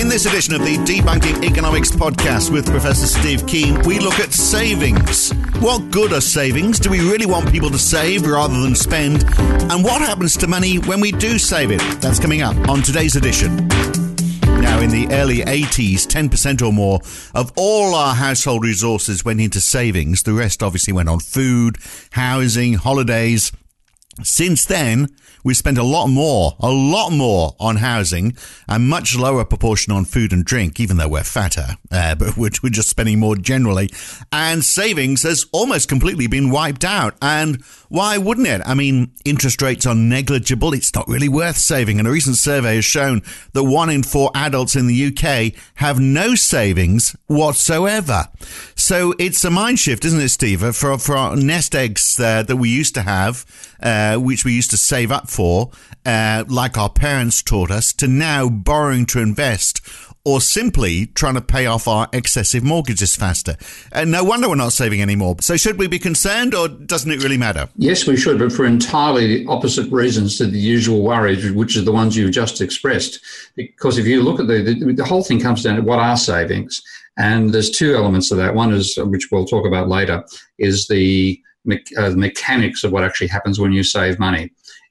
In this edition of the Debunking Economics podcast with Professor Steve Keen, we look at savings. What good are savings? Do we really want people to save rather than spend? And what happens to money when we do save it? That's coming up on today's edition. Now, in the early 80s, 10% or more of all our household resources went into savings. The rest obviously went on food, housing, holidays. Since then, we've spent a lot more, a lot more on housing, and much lower proportion on food and drink, even though we're fatter, uh, but we're, we're just spending more generally. And savings has almost completely been wiped out. And why wouldn't it? I mean, interest rates are negligible. It's not really worth saving. And a recent survey has shown that one in four adults in the UK have no savings whatsoever. So it's a mind shift, isn't it, Steve? For, for our nest eggs uh, that we used to have, uh, which we used to save up for, uh, like our parents taught us, to now borrowing to invest or simply trying to pay off our excessive mortgages faster. And no wonder we're not saving anymore. So should we be concerned or doesn't it really matter? Yes, we should, but for entirely opposite reasons to the usual worries, which are the ones you've just expressed. Because if you look at the, the, the whole thing comes down to what are savings? And there's two elements to that. One is, which we'll talk about later, is the me- uh, mechanics of what actually happens when you save money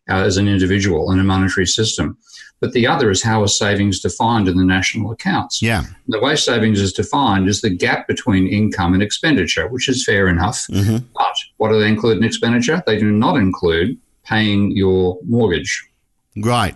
uh, as an individual in a monetary system. But the other is how are savings defined in the national accounts? Yeah. The way savings is defined is the gap between income and expenditure, which is fair enough. Mm-hmm. But what do they include in expenditure? They do not include paying your mortgage. Right.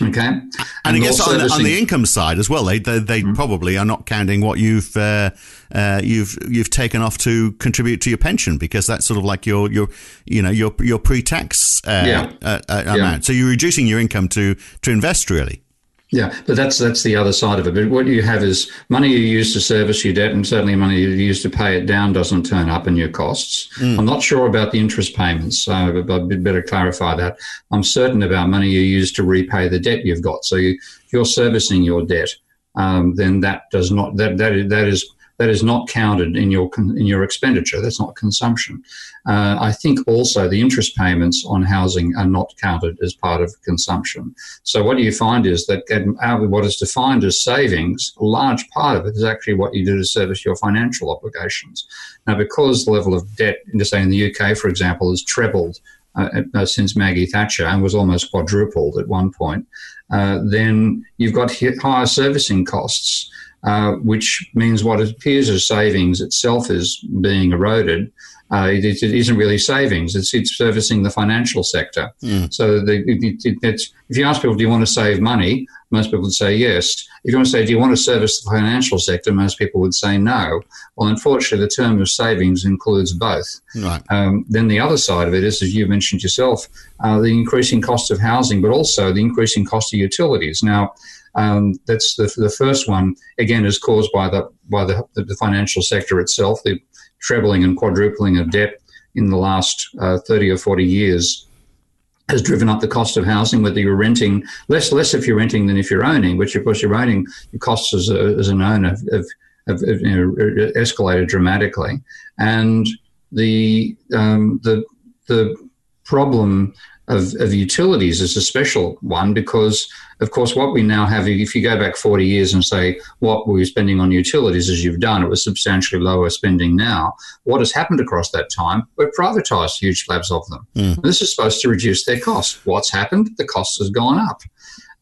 Okay. And, and I guess on, on, the income side as well, they they, they mm-hmm. probably are not counting what you've uh, uh, you've you've taken off to contribute to your pension because that's sort of like your your you know your your pre tax uh, yeah. Uh, uh, amount. So you're reducing your income to to invest really. Yeah, but that's that's the other side of it. But what you have is money you use to service your debt, and certainly money you use to pay it down doesn't turn up in your costs. Mm. I'm not sure about the interest payments, so I'd better clarify that. I'm certain about money you use to repay the debt you've got. So you, if you're servicing your debt, um, then that does not that that is, that is that is not counted in your in your expenditure. That's not consumption. Uh, I think also the interest payments on housing are not counted as part of consumption. So what you find is that what is defined as savings, a large part of it is actually what you do to service your financial obligations. Now, because the level of debt, say in the UK, for example, has trebled uh, uh, since Maggie Thatcher and was almost quadrupled at one point, uh, then you've got higher servicing costs. Uh, which means what appears as savings itself is being eroded. Uh, it, it isn't really savings; it's, it's servicing the financial sector. Mm. So, the, it, if you ask people, "Do you want to save money?" most people would say yes. If you want to say, "Do you want to service the financial sector?" most people would say no. Well, unfortunately, the term of savings includes both. Right. Um, then the other side of it is, as you mentioned yourself, uh, the increasing cost of housing, but also the increasing cost of utilities. Now um, that's the, the first one. Again, is caused by the by the, the financial sector itself, the trebling and quadrupling of debt in the last uh, 30 or 40 years has driven up the cost of housing, whether you're renting less less if you're renting than if you're owning, which of course you're owning, the costs as, a, as an owner have, have, have you know, escalated dramatically. And the um, the the problem of, of utilities is a special one because, of course, what we now have, if you go back 40 years and say what we were spending on utilities as you've done, it was substantially lower spending now. What has happened across that time? We've privatised huge slabs of them. Mm. This is supposed to reduce their cost. What's happened? The cost has gone up.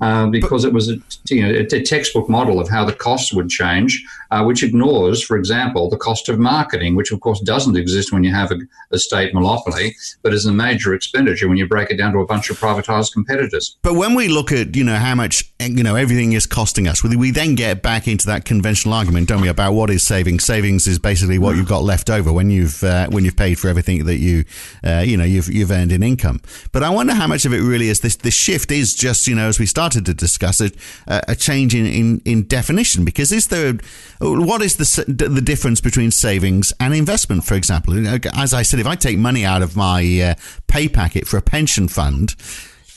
Uh, because it was a, you know, a, textbook model of how the costs would change, uh, which ignores, for example, the cost of marketing, which of course doesn't exist when you have a, a, state monopoly, but is a major expenditure when you break it down to a bunch of privatized competitors. But when we look at you know how much you know everything is costing us, we then get back into that conventional argument, don't we, about what is savings? Savings is basically what you've got left over when you've uh, when you've paid for everything that you uh, you know you've you've earned in income. But I wonder how much of it really is this this shift is just you know as we started to discuss it a change in, in, in definition because is there what is the the difference between savings and investment for example as I said if I take money out of my uh, pay packet for a pension fund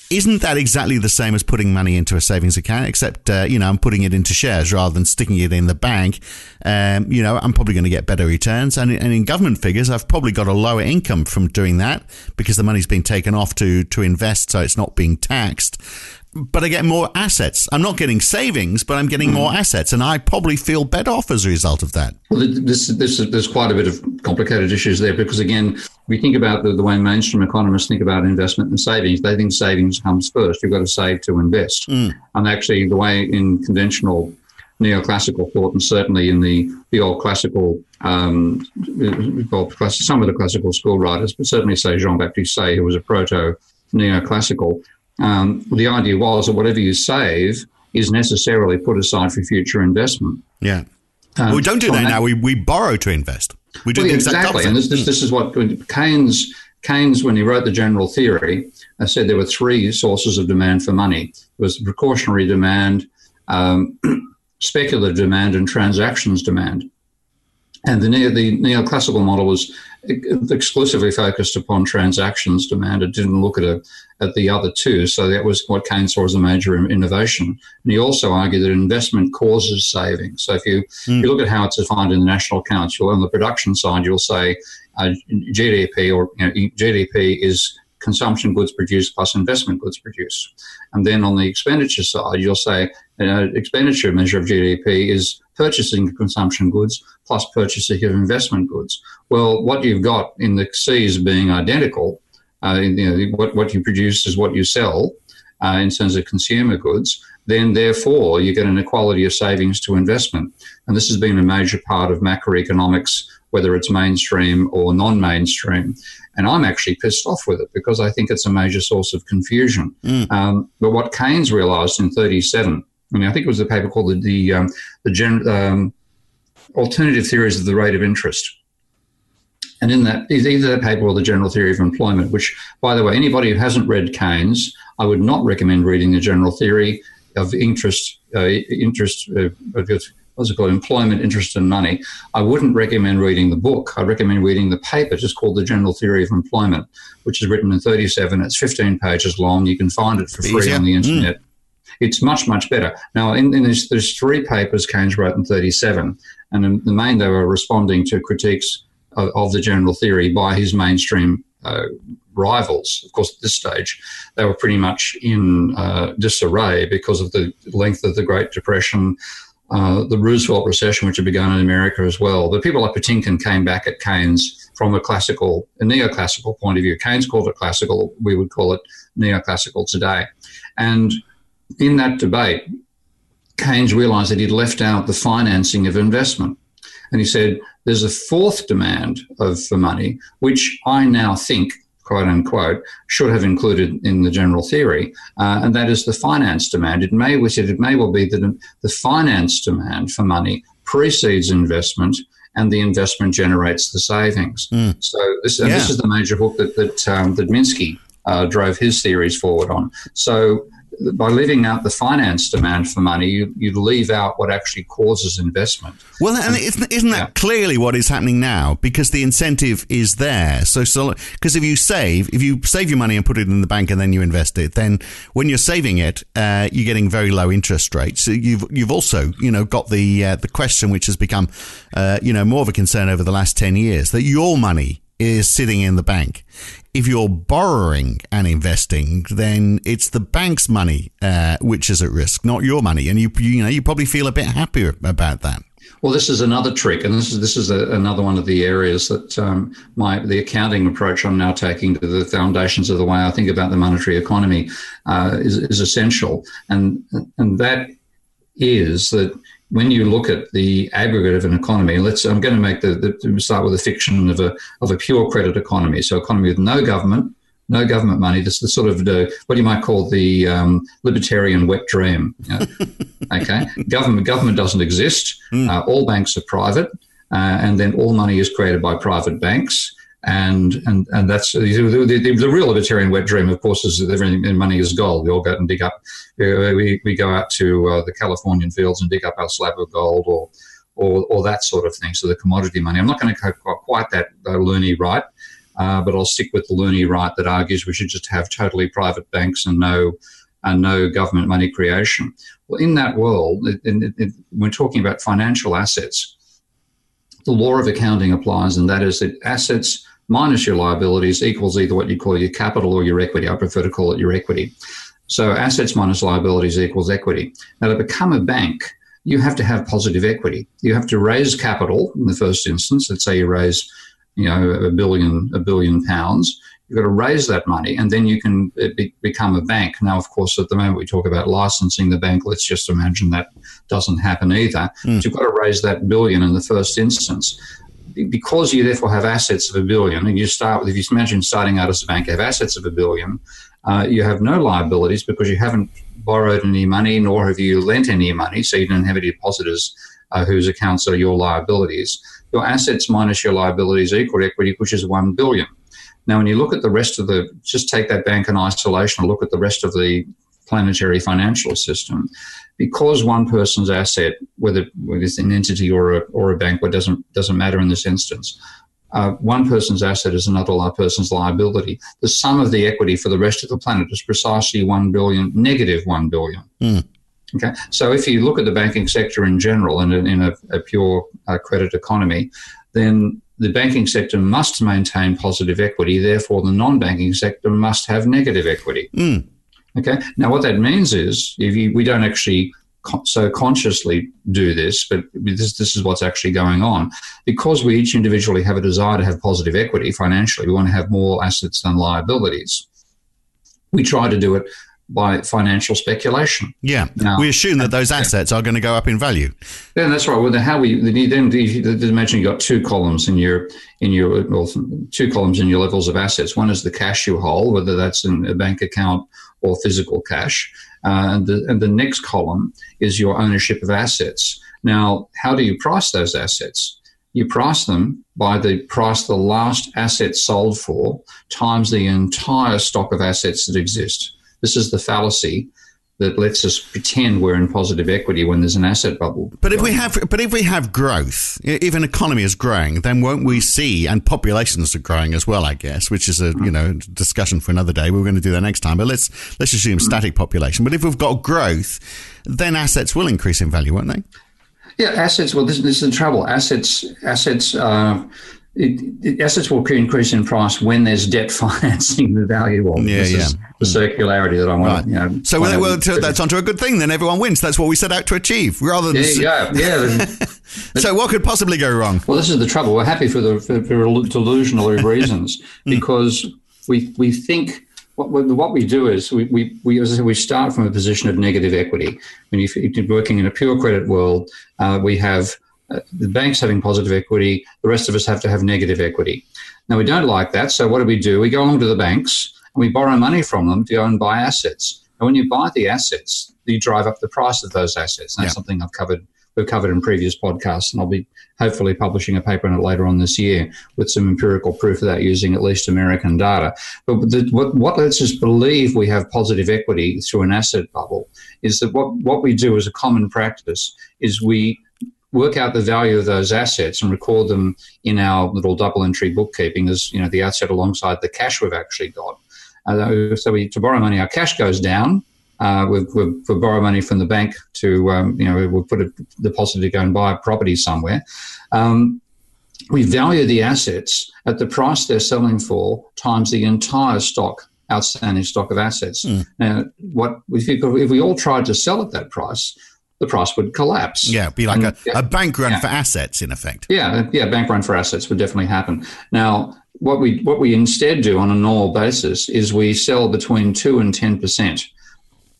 isn't that exactly the same as putting money into a savings account? Except, uh, you know, I'm putting it into shares rather than sticking it in the bank. Um, you know, I'm probably going to get better returns. And, and in government figures, I've probably got a lower income from doing that because the money's been taken off to to invest, so it's not being taxed but I get more assets. I'm not getting savings, but I'm getting more assets, and I probably feel better off as a result of that. Well, this, this, there's quite a bit of complicated issues there because, again, we think about the, the, way mainstream economists think about investment and savings. They think savings comes first. You've got to save to invest. Mm. And actually, the way in conventional neoclassical thought, and certainly in the, the old classical, um, some of the classical school writers, but certainly, say, Jean Baptiste Say, who was a proto neoclassical, um, the idea was that whatever you save is necessarily put aside for future investment. Yeah. Um, we don't do that now. We, we borrow to invest. We do well, exactly. And this, this, this, is what Keynes, Keynes, when he wrote the general theory, uh, said there were three sources of demand for money. There was precautionary demand, um, speculative demand, and transactions demand. And the, neo, the neoclassical model was exclusively focused upon transactions demand. It didn't look at, a, at the other two. So that was what Keynes saw as a major innovation. And he also argued that investment causes savings. So if you, mm. you look at how it's defined in the national accounts, you'll on the production side, you'll say uh, GDP or you know, GDP is consumption goods produced plus investment goods produced. And then on the expenditure side, you'll say uh, expenditure measure of GDP is purchasing consumption goods plus purchasing of investment goods. Well, what you've got in the C's being identical, uh, you know, what, what you produce is what you sell uh, in terms of consumer goods, then therefore you get an equality of savings to investment. And this has been a major part of macroeconomics, whether it's mainstream or non mainstream. And I'm actually pissed off with it because I think it's a major source of confusion. Mm. Um, but what Keynes realized in 37 I mean, I think it was a paper called the the, um, the gen, um, alternative theories of the rate of interest. And in that, either that paper or the general theory of employment, which, by the way, anybody who hasn't read Keynes, I would not recommend reading the general theory of interest, uh, interest, uh, what's it called, employment, interest, and money. I wouldn't recommend reading the book. I'd recommend reading the paper, just called The General Theory of Employment, which is written in 37. It's 15 pages long. You can find it for free on the internet. Mm. It's much, much better. Now, in, in this, there's three papers Keynes wrote in 37, and in the main they were responding to critiques of, of the general theory by his mainstream uh, rivals. Of course, at this stage, they were pretty much in uh, disarray because of the length of the Great Depression, uh, the Roosevelt recession, which had begun in America as well. But people like Patinkin came back at Keynes from a classical, a neoclassical point of view. Keynes called it classical, we would call it neoclassical today. And in that debate, Keynes realized that he'd left out the financing of investment. And he said, there's a fourth demand of for money, which I now think, quote unquote, should have included in the general theory, uh, and that is the finance demand. It may, we said, it may well be that the finance demand for money precedes investment, and the investment generates the savings. Mm. So this, yeah. this is the major hook that that, um, that Minsky uh, drove his theories forward on. So by leaving out the finance demand for money, you, you leave out what actually causes investment. Well, and isn't, isn't that yeah. clearly what is happening now? Because the incentive is there. So, so, because if you save, if you save your money and put it in the bank and then you invest it, then when you're saving it, uh, you're getting very low interest rates. So you've you've also you know got the uh, the question which has become uh, you know more of a concern over the last ten years that your money is sitting in the bank. If you're borrowing and investing, then it's the bank's money uh, which is at risk, not your money, and you you know you probably feel a bit happier about that. Well, this is another trick, and this is this is a, another one of the areas that um, my the accounting approach I'm now taking to the foundations of the way I think about the monetary economy uh, is, is essential, and and that is that when you look at the aggregate of an economy, let's I'm going to make the, the start with a fiction of a of a pure credit economy, so economy with no government, no government money. This is the sort of the, what you might call the um, libertarian wet dream. You know? okay, government government doesn't exist. Mm. Uh, all banks are private, uh, and then all money is created by private banks. And and and that's the, the, the, real libertarian wet dream, of course, is that everything in money is gold. We all go out and dig up. We, we go out to uh, the Californian fields and dig up our slab of gold, or or, or that sort of thing. So the commodity money. I'm not going to go quite that uh, loony right uh, but I'll stick with the loony right that argues we should just have totally private banks and no and no government money creation. Well, in that world, it, it, it, we're talking about financial assets. The law of accounting applies, and that is that assets minus your liabilities equals either what you call your capital or your equity. I prefer to call it your equity. So assets minus liabilities equals equity. Now, to become a bank, you have to have positive equity. You have to raise capital in the first instance. Let's say you raise you know, a billion, a billion pounds. You've got to raise that money and then you can uh, be, become a bank. Now, of course, at the moment we talk about licensing the bank. Let's just imagine that doesn't happen either. Mm. you've got to raise that billion in the first instance. Because you therefore have assets of a billion, and you start with, if you imagine starting out as a bank, you have assets of a billion, uh, you have no liabilities because you haven't borrowed any money nor have you lent any money, so you don't have any depositors uh, whose accounts are your liabilities your assets minus your liabilities equal equity, which is 1 billion. Now, when you look at the rest of the, just take that bank in isolation and look at the rest of the planetary financial system, because one person's asset, whether, whether it's an entity or a, or a bank, what doesn't, doesn't matter in this instance, uh, one person's asset is another person's liability. The sum of the equity for the rest of the planet is precisely 1 billion, negative 1 billion. Mm. Okay, so if you look at the banking sector in general and in, in a, a, pure uh, credit economy, then the banking sector must maintain positive equity. Therefore, the non-banking sector must have negative equity. Mm. Okay. Now, what that means is, if you, we don't actually so consciously do this, but this, this is what's actually going on. Because we each individually have a desire to have positive equity financially, we want to have more assets than liabilities. We try to do it by financial speculation. Yeah, now, we assume that those assets yeah. are going to go up in value. Yeah, that's right. Well, how we then imagine you got two columns in your in your well, two columns in your levels of assets. One is the cash you hold, whether that's in a bank account or physical cash, uh, and the and the next column is your ownership of assets. Now, how do you price those assets? You price them by the price the last asset sold for times the entire stock of assets that exist. This is the fallacy that lets us pretend we're in positive equity when there's an asset bubble. But if we have, but if we have growth, if an economy is growing, then won't we see and populations are growing as well? I guess, which is a you know discussion for another day. We're going to do that next time. But let's let's assume static population. But if we've got growth, then assets will increase in value, won't they? Yeah, assets. Well, this, this is the trouble. Assets, assets. Uh, it, it, assets will increase in price when there's debt financing the value of. Yeah, yeah. The circularity that I want. Right. You know, so well, well that's onto a good thing. Then everyone wins. That's what we set out to achieve, rather than. Yeah, yeah. yeah. so what could possibly go wrong? Well, this is the trouble. We're happy for the for, for delusional reasons hmm. because we we think what, what we do is we, we, we, as I said, we start from a position of negative equity. When you're working in a pure credit world, uh, we have uh, the banks having positive equity, the rest of us have to have negative equity. Now, we don't like that, so what do we do? We go along to the banks and we borrow money from them to go and buy assets. And when you buy the assets, you drive up the price of those assets. And that's yeah. something I've covered. We've covered in previous podcasts, and I'll be hopefully publishing a paper on it later on this year with some empirical proof of that using at least American data. But the, what, what lets us believe we have positive equity through an asset bubble is that what, what we do as a common practice is we work out the value of those assets and record them in our little double entry bookkeeping as you know the asset alongside the cash we've actually got. Uh, so we to borrow money, our cash goes down. Uh, we we borrow money from the bank to um, you know we'll put a deposit to go and buy a property somewhere. Um, we value the assets at the price they're selling for times the entire stock outstanding stock of assets. Mm. Now, what if, you, if we all tried to sell at that price, the price would collapse. Yeah, be like mm, and, a, yeah, a bank run yeah. for assets, in effect. Yeah, yeah, bank run for assets would definitely happen. Now, what we what we instead do on a normal basis is we sell between two and ten percent.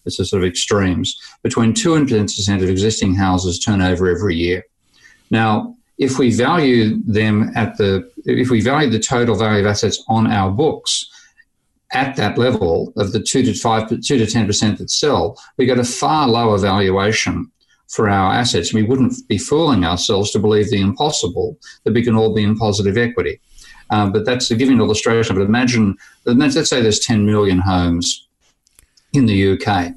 This is sort of extremes. Between two and ten percent of existing houses turn over every year. Now, if we value them at the if we value the total value of assets on our books at that level of the two to five two to ten percent that sell, we get a far lower valuation for our assets. We wouldn't be fooling ourselves to believe the impossible that we can all be in positive equity. Um, but that's you an illustration. But imagine, let's say there's 10 million homes in the UK,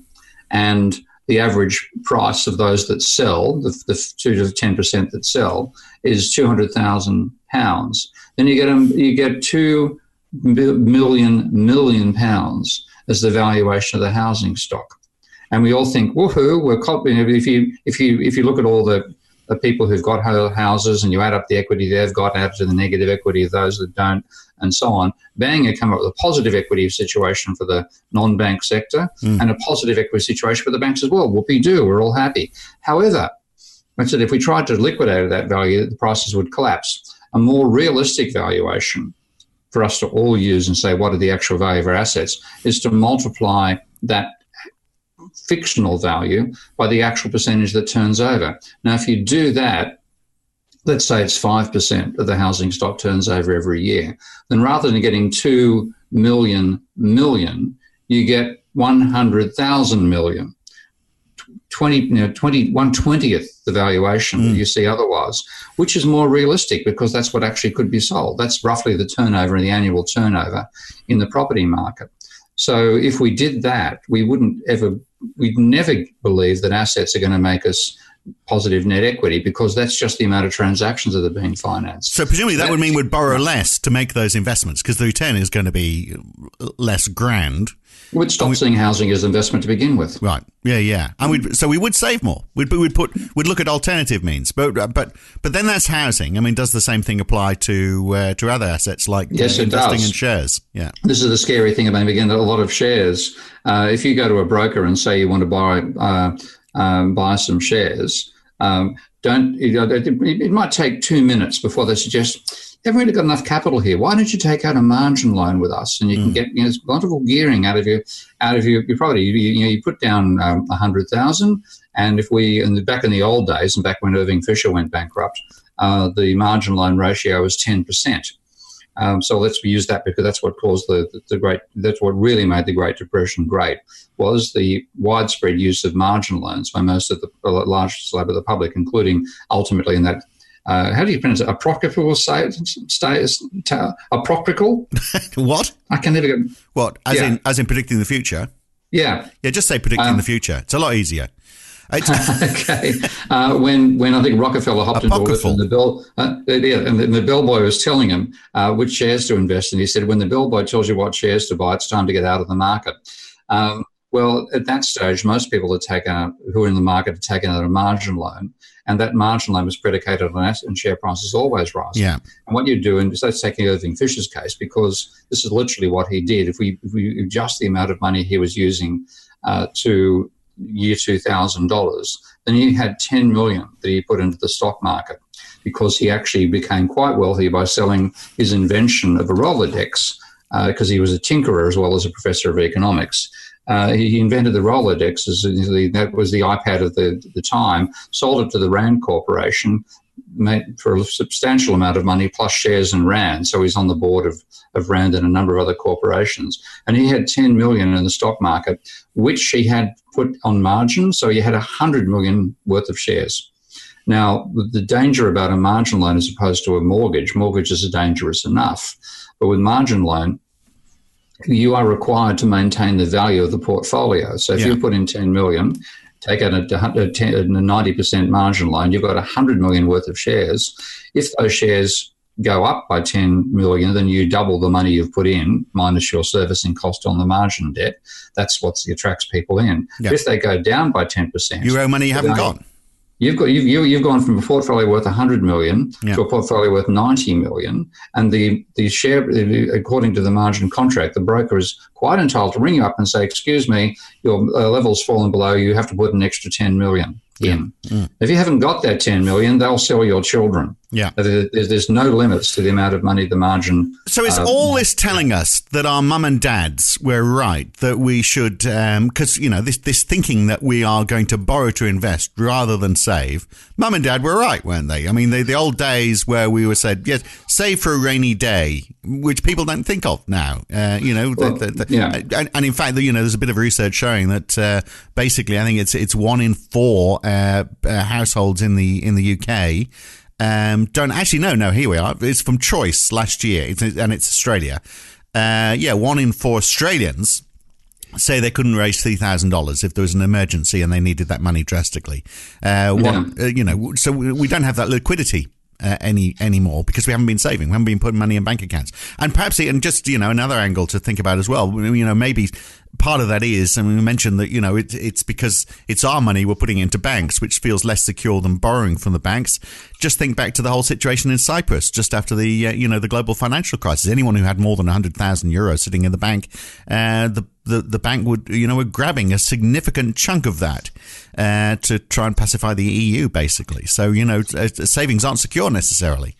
and the average price of those that sell, the, the two to 10% that sell, is 200,000 pounds. Then you get, a, you get two million million pounds as the valuation of the housing stock. And we all think, woohoo, we're copying. If you if you if you look at all the, the people who've got houses and you add up the equity they've got, add to the negative equity of those that don't, and so on, bang, you come up with a positive equity situation for the non-bank sector mm. and a positive equity situation for the banks as well. Whoopie do, we're all happy. However, I said if we tried to liquidate that value, the prices would collapse. A more realistic valuation for us to all use and say what are the actual value of our assets is to multiply that fictional value by the actual percentage that turns over. Now, if you do that, let's say it's 5% of the housing stock turns over every year, then rather than getting 2 million million, you get 100,000 million. 20, you know, 20, 120th the valuation mm. you see otherwise, which is more realistic because that's what actually could be sold. That's roughly the turnover, and the annual turnover in the property market. So if we did that, we wouldn't ever, we'd never believe that assets are going to make us positive net equity because that's just the amount of transactions that are being financed. So presumably that would mean we'd borrow less to make those investments because the return is going to be less grand. We'd stop we, seeing housing as investment to begin with. Right. Yeah. Yeah. And we so we would save more. We'd we'd put we'd look at alternative means. But uh, but but then that's housing. I mean, does the same thing apply to uh, to other assets like yes, uh, investing does. in shares? Yeah. This is the scary thing about again. A lot of shares. Uh, if you go to a broker and say you want to buy uh, um, buy some shares. Um, don't it, it, might take two minutes before they suggest haven't really got enough capital here. Why don't you take out a margin loan with us, and you can mm. get you know wonderful gearing out of your out of your, your property. You, you know you put down um, a um, hundred thousand, and if we in the, back in the old days and back when Irving Fisher went bankrupt, uh, the margin loan ratio was ten percent. Um, so let's use that because that's what caused the, the, the, great, that's what really made the Great Depression great, was the widespread use of margin loans by most of the large slab of the public, including ultimately in that uh, how do you pronounce it? Apocryphal status? Apocryphal? what? I can never get. What? As yeah. in, as in predicting the future? Yeah. Yeah. Just say predicting um, the future. It's a lot easier. okay. Uh, when when I think Rockefeller hopped into it, and the bill, uh, yeah, and the, and the bellboy was telling him uh, which shares to invest in. He said, "When the bellboy tells you what shares to buy, it's time to get out of the market." Um, well, at that stage, most people are taken who are in the market are taking out a margin loan, and that margin loan was predicated on that, and share prices always rise. Yeah. And what you do, and let's taking Irving Fisher's case, because this is literally what he did. If we, if we adjust the amount of money he was using uh, to year two thousand dollars, then he had ten million that he put into the stock market because he actually became quite wealthy by selling his invention of a Rolodex because uh, he was a tinkerer as well as a professor of economics. Uh, he invented the Rolodex, that was the iPad of the, the time, sold it to the Rand Corporation for a substantial amount of money plus shares in Rand. So he's on the board of, of Rand and a number of other corporations. And he had 10 million in the stock market, which he had put on margin. So he had 100 million worth of shares. Now, the danger about a margin loan as opposed to a mortgage, mortgages are dangerous enough. But with margin loan, you are required to maintain the value of the portfolio. So if yeah. you put in 10 million, take out a, 90% margin loan, you've got 100 million worth of shares. If those shares go up by 10 million, then you double the money you've put in minus your servicing cost on the margin debt. That's what attracts people in. If they go down by 10%, you owe money you haven't got. You've got you've, you, have gone from a portfolio worth 100 million yeah. to a portfolio worth 90 million, and the the share according to the margin contract, the broker is quite entitled to ring you up and say, "Excuse me, your uh, level's fallen below. You have to put an extra 10 million." in. Mm. If you haven't got that 10 million, they'll sell your children. Yeah. There's, there's no limits to the amount of money the margin. So is uh, all this telling us that our mum and dads were right, that we should, because, um, you know, this, this thinking that we are going to borrow to invest rather than save, mum and dad were right, weren't they? I mean, the, the old days where we were said, yes, save for a rainy day, which people don't think of now. Uh, you know, well, the, the, yeah. and, and, in fact, you know, there's a bit of research showing that uh, basically, I think it's it's one in four uh, uh households in the in the UK um, don't actually no no here we are. It's from Choice last year, and it's Australia. Uh, yeah, one in four Australians say they couldn't raise three thousand dollars if there was an emergency and they needed that money drastically. Uh, one, uh, you know, so we don't have that liquidity. Uh, any anymore because we haven't been saving, we haven't been putting money in bank accounts, and perhaps and just you know another angle to think about as well. You know, maybe part of that is, and we mentioned that you know it, it's because it's our money we're putting into banks, which feels less secure than borrowing from the banks. Just think back to the whole situation in Cyprus just after the uh, you know the global financial crisis. Anyone who had more than hundred thousand euros sitting in the bank, uh, the, the the bank would you know were grabbing a significant chunk of that uh, to try and pacify the EU, basically. So you know uh, savings aren't secure necessarily.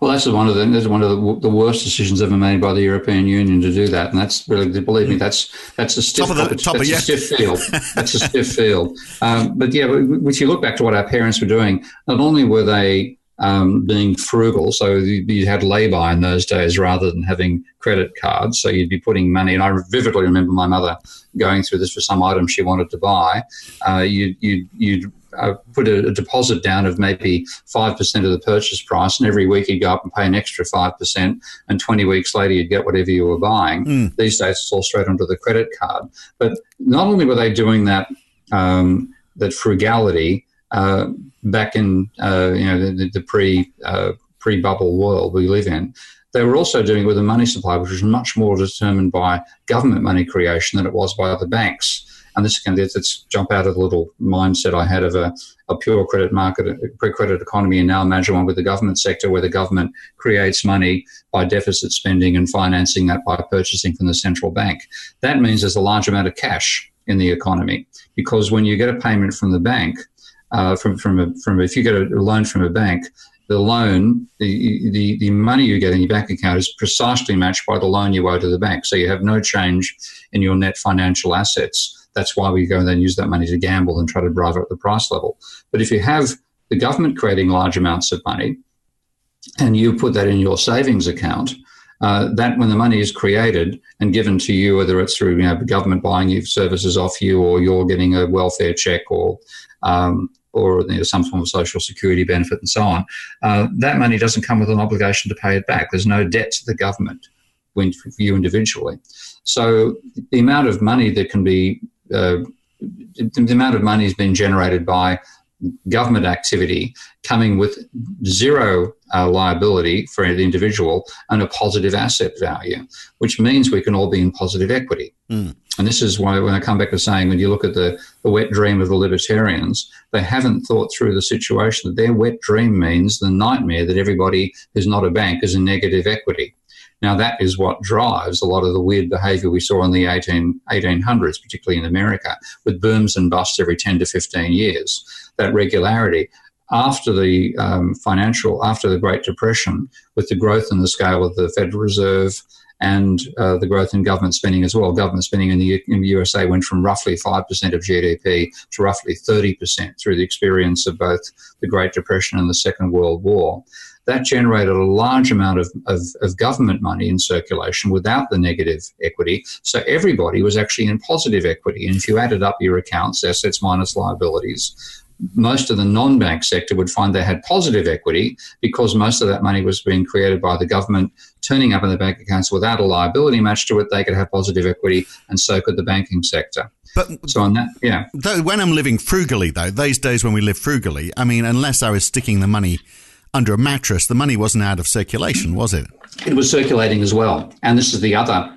Well, that's one of the that's one of the, the, worst decisions ever made by the European Union to do that, and that's really believe me, that's that's a stiff top of the, top that's of, a stiff field. That's a stiff field. Um, but yeah, if you look back to what our parents were doing, not only were they um, being frugal. So you, you had lay-by in those days rather than having credit cards. So you'd be putting money, and I vividly remember my mother going through this for some item she wanted to buy. Uh, you, you, you'd uh, put a, a, deposit down of maybe 5% of the purchase price, and every week you'd go up and pay an extra 5%, and 20 weeks later you'd get whatever you were buying. Mm. These days it's all straight onto the credit card. But not only were they doing that, um, that frugality uh, back in uh, you know the, the pre uh, pre bubble world we live in, they were also doing it with a money supply which was much more determined by government money creation than it was by other banks. And this can let's jump out of the little mindset I had of a, a pure credit market, pre credit economy, and now imagine one with the government sector where the government creates money by deficit spending and financing that by purchasing from the central bank. That means there's a large amount of cash in the economy because when you get a payment from the bank, uh, from from a, from if you get a loan from a bank, the loan, the, the, the money you get in your bank account is precisely matched by the loan you owe to the bank. So you have no change in your net financial assets. That's why we go and then use that money to gamble and try to drive up the price level. But if you have the government creating large amounts of money and you put that in your savings account, uh, that when the money is created and given to you, whether it's through you know, the government buying you services off you or you're getting a welfare check or um, or you know, some form of social security benefit and so on, uh, that money doesn't come with an obligation to pay it back. There's no debt to the government when, for you individually. So the amount of money that can be uh, the amount of money has been generated by government activity coming with zero uh, liability for the individual and a positive asset value, which means we can all be in positive equity. Mm. And this is why, when I come back to saying, when you look at the, the wet dream of the libertarians, they haven't thought through the situation that their wet dream means the nightmare that everybody who's not a bank is in negative equity. Now, that is what drives a lot of the weird behavior we saw in the 18, 1800s, particularly in America, with booms and busts every 10 to 15 years. That regularity. After the um, financial, after the Great Depression, with the growth in the scale of the Federal Reserve and uh, the growth in government spending as well, government spending in the, in the USA went from roughly 5% of GDP to roughly 30% through the experience of both the Great Depression and the Second World War that generated a large amount of, of, of, government money in circulation without the negative equity. So everybody was actually in positive equity. And if you added up your accounts, assets minus liabilities, most of the non bank sector would find they had positive equity because most of that money was being created by the government turning up in the bank accounts without a liability match to it. They could have positive equity, and so could the banking sector. But so on that, yeah. Though, when I'm living frugally, though, those days when we live frugally, I mean, unless I was sticking the money under a mattress, the money wasn't out of circulation, was it? It was circulating as well. And this is the other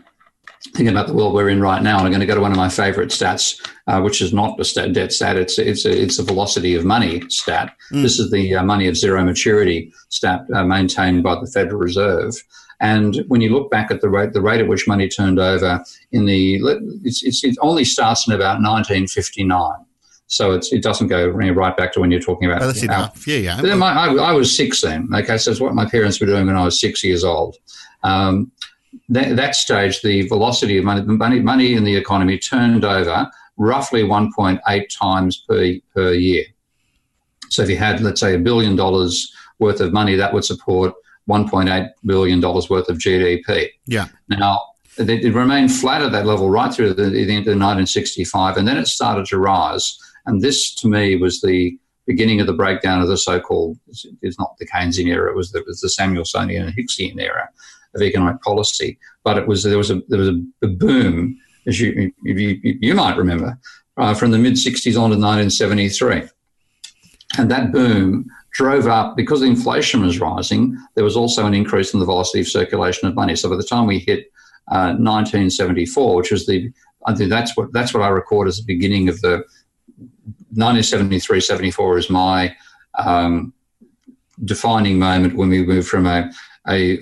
thing about the world we're in right now. And I'm going to go to one of my favorite stats, uh, which is not a stat, debt stat. It's, it's, a, it's a velocity of money stat. Mm. This is the uh, money of zero maturity stat uh, maintained by the Federal Reserve. And when you look back at the rate, the rate at which money turned over in the, it's, it's, it only starts in about 1959. So it doesn't go right back to when you're talking about. Oh, that's enough. Yeah, yeah. My, I, I, was six then. Okay, so it's what my parents were doing when I was six years old. Um, that, that, stage, the velocity of money, money, money in the economy turned over roughly 1.8 times per per year. So if you had, let's say, a billion dollars worth of money, that would support 1.8 billion dollars worth of GDP. Yeah. Now it, it remained flat at that level right through the, the end of 1965, and then it started to rise. And this, to me, was the beginning of the breakdown of the so-called, it's not the Keynesian era, it was the, it was the Samuelsonian and Hicksian era of economic policy. But it was, there was a, there was a, boom, as you, you, you might remember, uh, from the mid-60s on to 1973. And that boom drove up, because inflation was rising, there was also an increase in the velocity of circulation of money. So by the time we hit 1974, uh, which was the I think that's what that's what I record as the beginning of the 1973 74 is my um, defining moment when we moved from a, a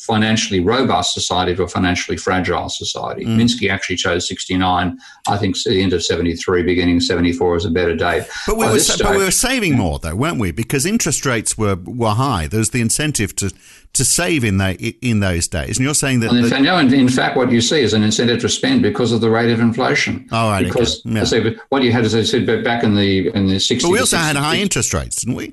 financially robust society to a financially fragile society. Mm. Minsky actually chose 69. I think the end of 73, beginning of 74 is a better date. But we, were, stage, but we were saving more, though, weren't we? Because interest rates were, were high. There was the incentive to, to save in, the, in those days. And you're saying that. in, fact, no, in, in, fact, what you see is an incentive to spend because of the rate of inflation. Oh, right. Because okay. yeah. what you had, as I said, back in the, in the 60s. But we also had high interest rates, didn't we?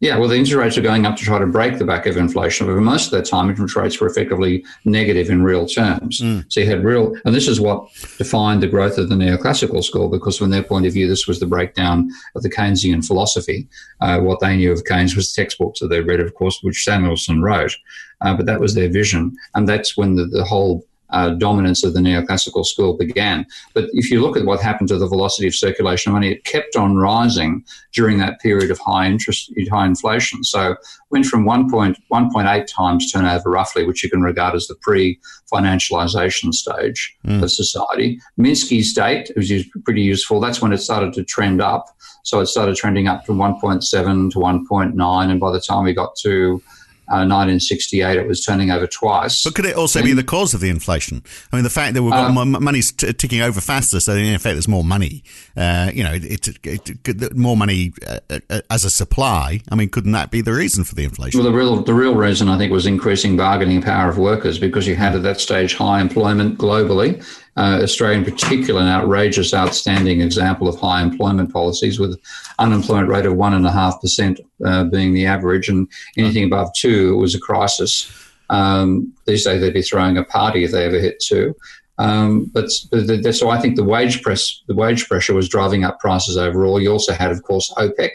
Yeah, well, the interest rates are going up to try to break the back of inflation, but most of that time, interest rates were effectively negative in real terms. Mm. So you had real, and this is what defined the growth of the neoclassical school, because from their point of view, this was the breakdown of the Keynesian philosophy. Uh, what they knew of Keynes was the textbooks that they read, of course, which Samuelson wrote, uh, but that was their vision, and that's when the, the whole uh, dominance of the neoclassical school began. But if you look at what happened to the velocity of circulation of money, it kept on rising during that period of high interest, high inflation. So went from 1.1.8 times turnover roughly, which you can regard as the pre-financialization stage mm. of society. Minsky's date was pretty useful. That's when it started to trend up. So it started trending up from 1.7 to 1.9, and by the time we got to 1968, uh, it was turning over twice. But could it also and, be the cause of the inflation? I mean, the fact that we've got um, money's t- ticking over faster, so in effect, there's more money. Uh, you know, it, it, it, more money uh, uh, as a supply. I mean, couldn't that be the reason for the inflation? Well, the real the real reason I think was increasing bargaining power of workers because you had at that stage high employment globally uh, Australia in particular, an outrageous, outstanding example of high employment policies with unemployment rate of 1.5% uh, being the average, and anything above two was a crisis. Um, these days they'd be throwing a party if they ever hit two. Um, but, but so I think the wage press, the wage pressure was driving up prices overall. You also had, of course, OPEC.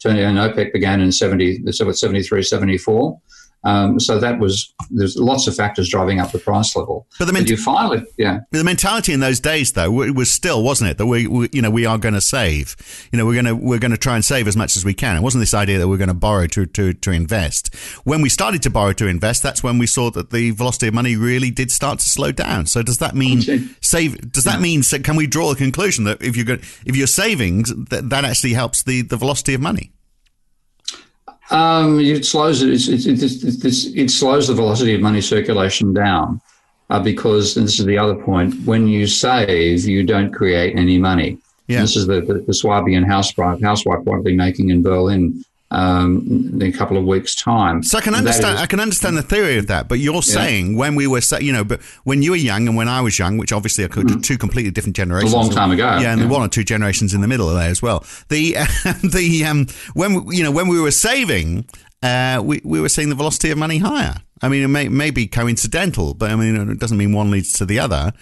Turning and OPEC began in 70, so 73, 74. Um, so that was there's lots of factors driving up the price level. But the ment- but you finally, yeah. The mentality in those days, though, was still wasn't it that we, we you know, we are going to save. You know, we're going to we're going to try and save as much as we can. It wasn't this idea that we're going to borrow to to to invest. When we started to borrow to invest, that's when we saw that the velocity of money really did start to slow down. So does that mean save? Does that yeah. mean can we draw a conclusion that if you're going, if you're savings, that that actually helps the the velocity of money? Um, it slows it. It's, it's, it's, it slows the velocity of money circulation down uh, because this is the other point. When you save, you don't create any money. Yeah. This is the, the, the Swabian housewife, housewife what be making in Berlin um, in a couple of weeks' time. So I can understand. Is, I can understand the theory of that, but you're yeah. saying when we were, you know, but when you were young and when I was young, which obviously are mm. two completely different generations. A long time ago. Yeah, and yeah. one or two generations in the middle of there as well. The the um, when you know when we were saving, uh, we we were seeing the velocity of money higher. I mean, it may, may be coincidental, but I mean, it doesn't mean one leads to the other.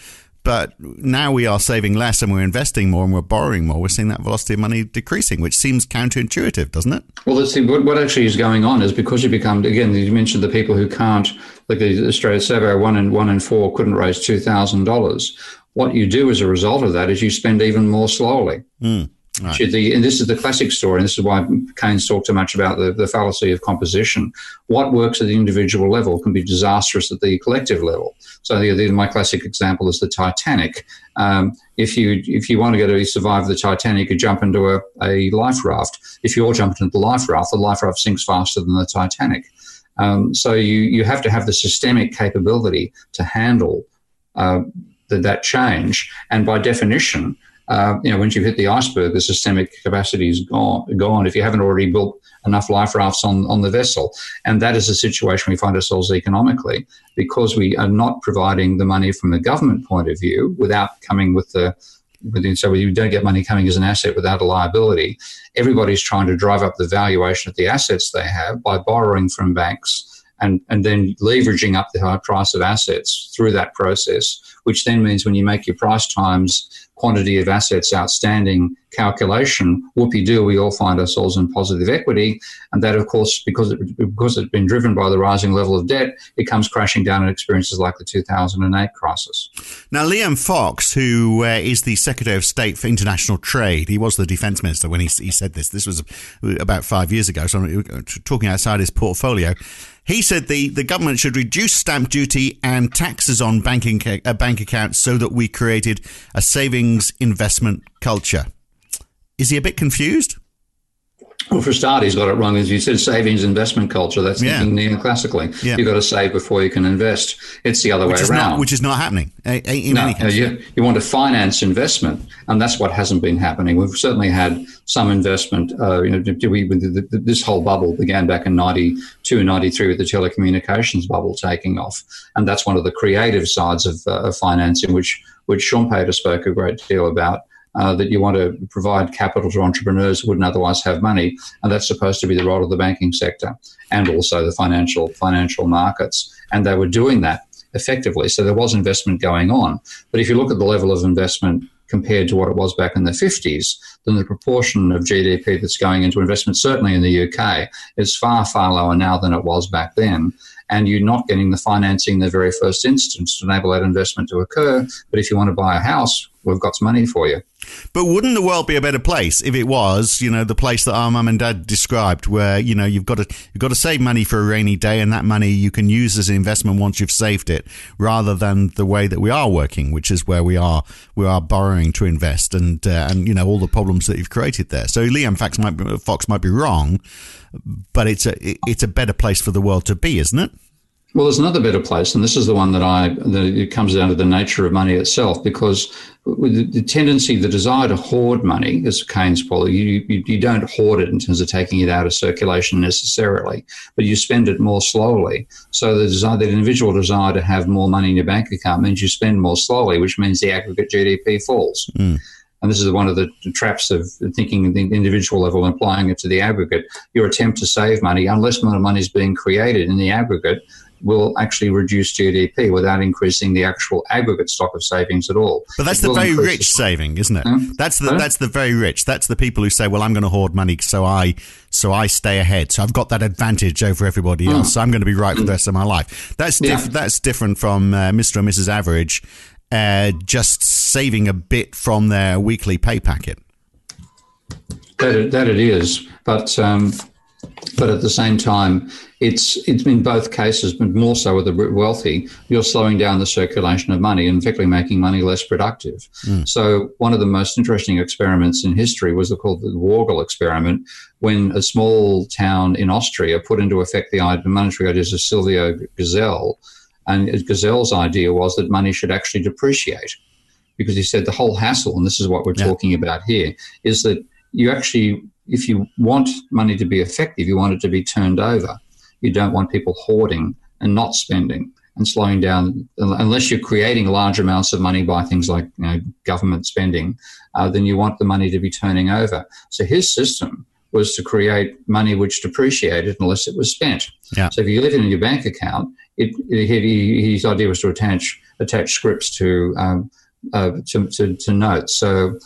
But now we are saving less and we're investing more and we're borrowing more. We're seeing that velocity of money decreasing, which seems counterintuitive, doesn't it? Well, let's see. What, what actually is going on is because you become, again, you mentioned the people who can't, like the Australia survey, one in, one in four couldn't raise $2,000. What you do as a result of that is you spend even more slowly. Mm. Right. The, and this is the classic story, and this is why Keynes talked so much about the, the fallacy of composition. What works at the individual level can be disastrous at the collective level. So the, the, my classic example is the Titanic. Um, if you if you want to go to survive the Titanic, you jump into a, a life raft. If you all jump into the life raft, the life raft sinks faster than the Titanic. Um, so you you have to have the systemic capability to handle uh, the, that change, and by definition, uh, you know, once you've hit the iceberg, the systemic capacity is gone. Gone if you haven't already built enough life rafts on, on the vessel. And that is the situation we find ourselves economically because we are not providing the money from a government point of view without coming with the so you don't get money coming as an asset without a liability. Everybody's trying to drive up the valuation of the assets they have by borrowing from banks and, and then leveraging up the high price of assets through that process, which then means when you make your price times quantity of assets outstanding calculation, whoopie do, we all find ourselves in positive equity. And that, of course, because, it, because it's been driven by the rising level of debt, it comes crashing down in experiences like the 2008 crisis. Now, Liam Fox, who uh, is the Secretary of State for International Trade, he was the defense minister when he, he said this. This was about five years ago, so I'm talking outside his portfolio. He said the, the government should reduce stamp duty and taxes on banking uh, bank accounts so that we created a savings investment culture. Is he a bit confused? Well, for start, he's got it wrong. As you said, savings investment culture. That's yeah. neoclassically. Yeah. You've got to save before you can invest. It's the other which way around. Not, which is not happening in no, any case. You, you want to finance investment, and that's what hasn't been happening. We've certainly had some investment. Uh, you know, we, this whole bubble began back in 92, 93 with the telecommunications bubble taking off. And that's one of the creative sides of, uh, of financing, which, which Schumpeter spoke a great deal about uh, that you want to provide capital to entrepreneurs who wouldn't otherwise have money, and that's supposed to be the role of the banking sector and also the financial financial markets. And they were doing that effectively, so there was investment going on. But if you look at the level of investment compared to what it was back in the 50s, then the proportion of GDP that's going into investment, certainly in the UK, is far, far lower now than it was back then and you're not getting the financing in the very first instance to enable that investment to occur. But if you want to buy a house, we've got some money for you. But wouldn't the world be a better place if it was, you know, the place that our mum and dad described, where you know you've got to you've got to save money for a rainy day, and that money you can use as an investment once you've saved it, rather than the way that we are working, which is where we are we are borrowing to invest, and uh, and you know all the problems that you've created there. So Liam Fox might be, Fox might be wrong, but it's a it's a better place for the world to be, isn't it? Well, there's another better place, and this is the one that I that it comes down to the nature of money itself, because with the tendency, the desire to hoard money, as Keynes put you, you, you don't hoard it in terms of taking it out of circulation necessarily, but you spend it more slowly. So the desire, the individual desire to have more money in your bank account means you spend more slowly, which means the aggregate GDP falls. Mm. And this is one of the traps of thinking at the individual level and applying it to the aggregate. Your attempt to save money, unless more money is being created in the aggregate, will actually reduce GDP without increasing the actual aggregate stock of savings at all. But that's it the very rich saving, isn't it? That's the that's the very rich. That's the people who say, "Well, I'm going to hoard money so I so I stay ahead. So I've got that advantage over everybody else. Mm. So I'm going to be right for the rest of my life." That's diff- yeah. that's different from uh, Mr. and Mrs. Average uh, just saving a bit from their weekly pay packet. That it, that it is, but. Um, but at the same time, it's it's in both cases, but more so with the wealthy, you're slowing down the circulation of money and effectively making money less productive. Mm. So one of the most interesting experiments in history was called the Wörgl experiment, when a small town in Austria put into effect the monetary ideas of Silvio Gesell, and Gesell's idea was that money should actually depreciate, because he said the whole hassle, and this is what we're yeah. talking about here, is that you actually if you want money to be effective, you want it to be turned over. You don't want people hoarding and not spending and slowing down. Unless you're creating large amounts of money by things like you know, government spending, uh, then you want the money to be turning over. So his system was to create money which depreciated unless it was spent. Yeah. So if you leave it in your bank account, it, it, his idea was to attach attach scripts to um, uh, to, to, to notes. So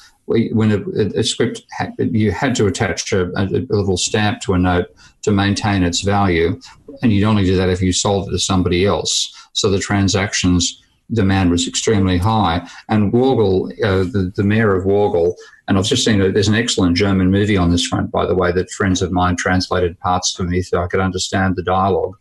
when a, a script you had to attach a, a, little stamp to a note to maintain its value, and you'd only do that if you sold it to somebody else. So the transactions demand was extremely high. And Wörgl, uh, the, the mayor of Wörgl, and I've just seen a, there's an excellent German movie on this front, by the way, that friends of mine translated parts for me so I could understand the dialogue.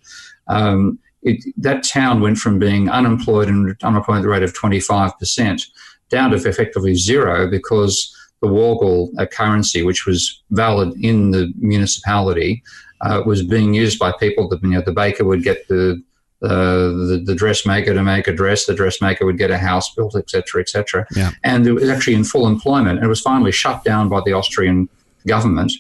Um, it, that town went from being unemployed and unemployment rate of 25% down to effectively zero because the Wörgl uh, currency, which was valid in the municipality, uh, was being used by people. That you know, the baker would get the uh, the, the dressmaker to make a dress, the dressmaker would get a house built, etc., etc. Yeah. And it was actually in full employment. And it was finally shut down by the Austrian government.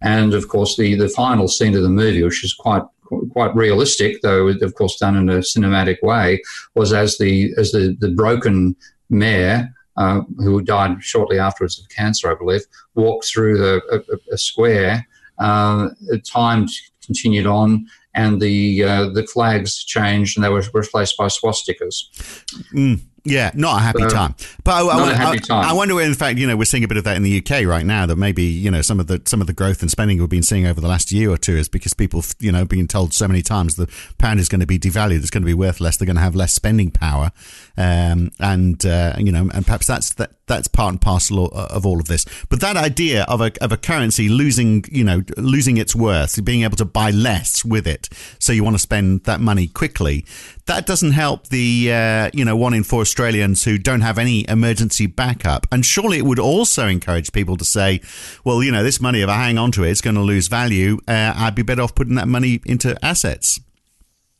And of course, the, the final scene of the movie, which is quite quite realistic, though of course done in a cinematic way, was as the as the, the broken mayor uh, who died shortly afterwards of cancer, I believe, walked through the, a, a square. Uh, time continued on, and the uh, the flags changed and they were replaced by swastikas. Mm. Yeah, not a happy so, time. But I, I, I, time. I, wonder, in fact, you know, we're seeing a bit of that in the UK right now. That maybe you know some of the some of the growth and spending we've been seeing over the last year or two is because people, you know, being told so many times the pound is going to be devalued, it's going to be worth less, they're going to have less spending power, um, and uh, you know, and perhaps that's that that's part and parcel of all of this. But that idea of a of a currency losing, you know, losing its worth, being able to buy less with it, so you want to spend that money quickly, that doesn't help the uh, you know one in four Australians who don't have any emergency backup. And surely it would also encourage people to say, well, you know, this money if I hang on to it, it's going to lose value. Uh, I'd be better off putting that money into assets.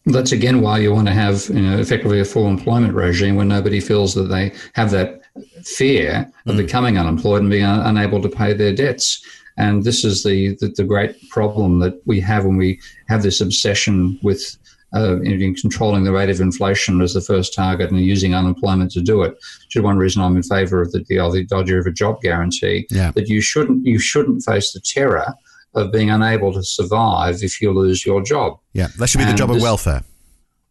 That's again why you want to have you know, effectively a full employment regime where nobody feels that they have that fear of mm. becoming unemployed and being un- unable to pay their debts. And this is the, the, the great problem that we have when we have this obsession with uh, in controlling the rate of inflation as the first target and using unemployment to do it. Which is one reason I'm in favour of the, the, the idea of a job guarantee. Yeah. That you shouldn't you shouldn't face the terror of being unable to survive if you lose your job. Yeah, that should be and the job of welfare.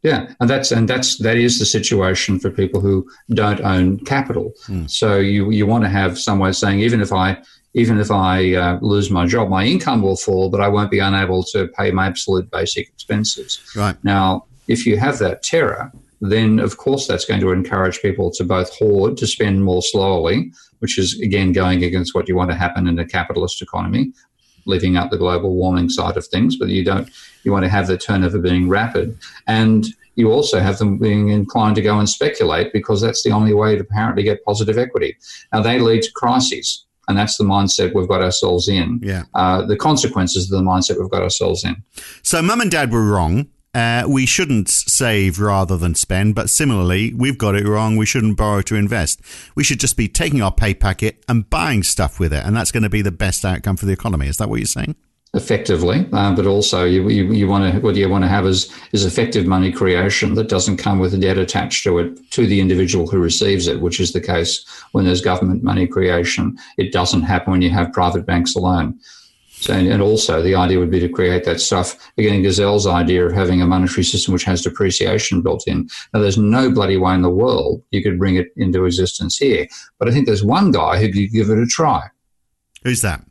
Yeah, and that's and that's that is the situation for people who don't own capital. Mm. So you you want to have some way of saying even if I even if I uh, lose my job, my income will fall, but I won't be unable to pay my absolute basic expenses. Right now, if you have that terror, then of course that's going to encourage people to both hoard to spend more slowly, which is again going against what you want to happen in a capitalist economy, living up the global warming side of things, but you don't you want to have the turnover being rapid. And you also have them being inclined to go and speculate because that's the only way to apparently get positive equity. Now they lead to crises. And that's the mindset we've got ourselves in. Yeah. Uh, the consequences of the mindset we've got ourselves in. So, mum and dad were wrong. Uh, we shouldn't save rather than spend, but similarly, we've got it wrong. We shouldn't borrow to invest. We should just be taking our pay packet and buying stuff with it, and that's going to be the best outcome for the economy. Is that what you're saying? Effectively, uh, but also you, you, you want to what you want to have is is effective money creation that doesn't come with a debt attached to it to the individual who receives it, which is the case when there's government money creation. It doesn't happen when you have private banks alone. So, and also the idea would be to create that stuff. Again, Gesell's idea of having a monetary system which has depreciation built in. Now, there's no bloody way in the world you could bring it into existence here, but I think there's one guy who could give it a try. Who's that?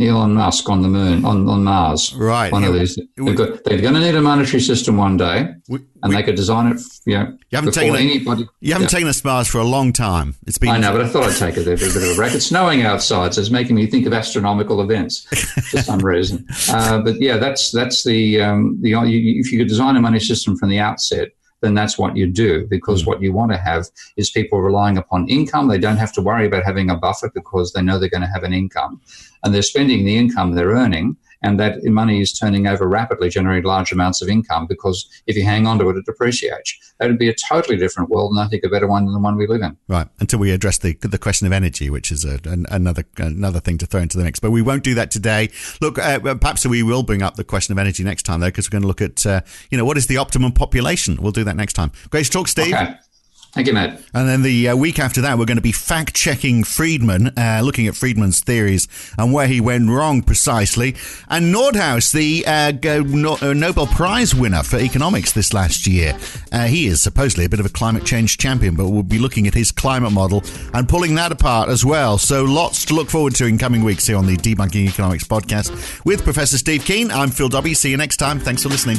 Elon Musk on the moon, on, on Mars. Right. One of these. Got, they're going to need a monetary system one day, we, and we, they could design it. You know, you haven't taken anybody. You haven't yeah. taken us Mars for a long time. It's been. I know, but I thought I'd take it there for a bit of a break. It's snowing outside, so it's making me think of astronomical events for some reason. Uh, but yeah, that's that's the um, the if you could design a money system from the outset then that's what you do because mm. what you want to have is people relying upon income. They don't have to worry about having a buffer because they know they're going to have an income and they're spending the income they're earning and that money is turning over rapidly, generating large amounts of income because if you hang on to it, it depreciates. That would be a totally different world, and I think a better one than the one we live in. Right. Until we address the the question of energy, which is a, an, another another thing to throw into the mix, but we won't do that today. Look, uh, perhaps we will bring up the question of energy next time, though, because we're going to look at uh, you know what is the optimum population. We'll do that next time. Great to talk, Steve. Okay. Thank you, Matt. And then the uh, week after that, we're going to be fact checking Friedman, uh, looking at Friedman's theories and where he went wrong precisely. And Nordhaus, the uh, uh, Nobel Prize winner for economics this last year, uh, he is supposedly a bit of a climate change champion, but we'll be looking at his climate model and pulling that apart as well. So lots to look forward to in coming weeks here on the Debunking Economics podcast with Professor Steve Keen. I'm Phil Dobbie. See you next time. Thanks for listening.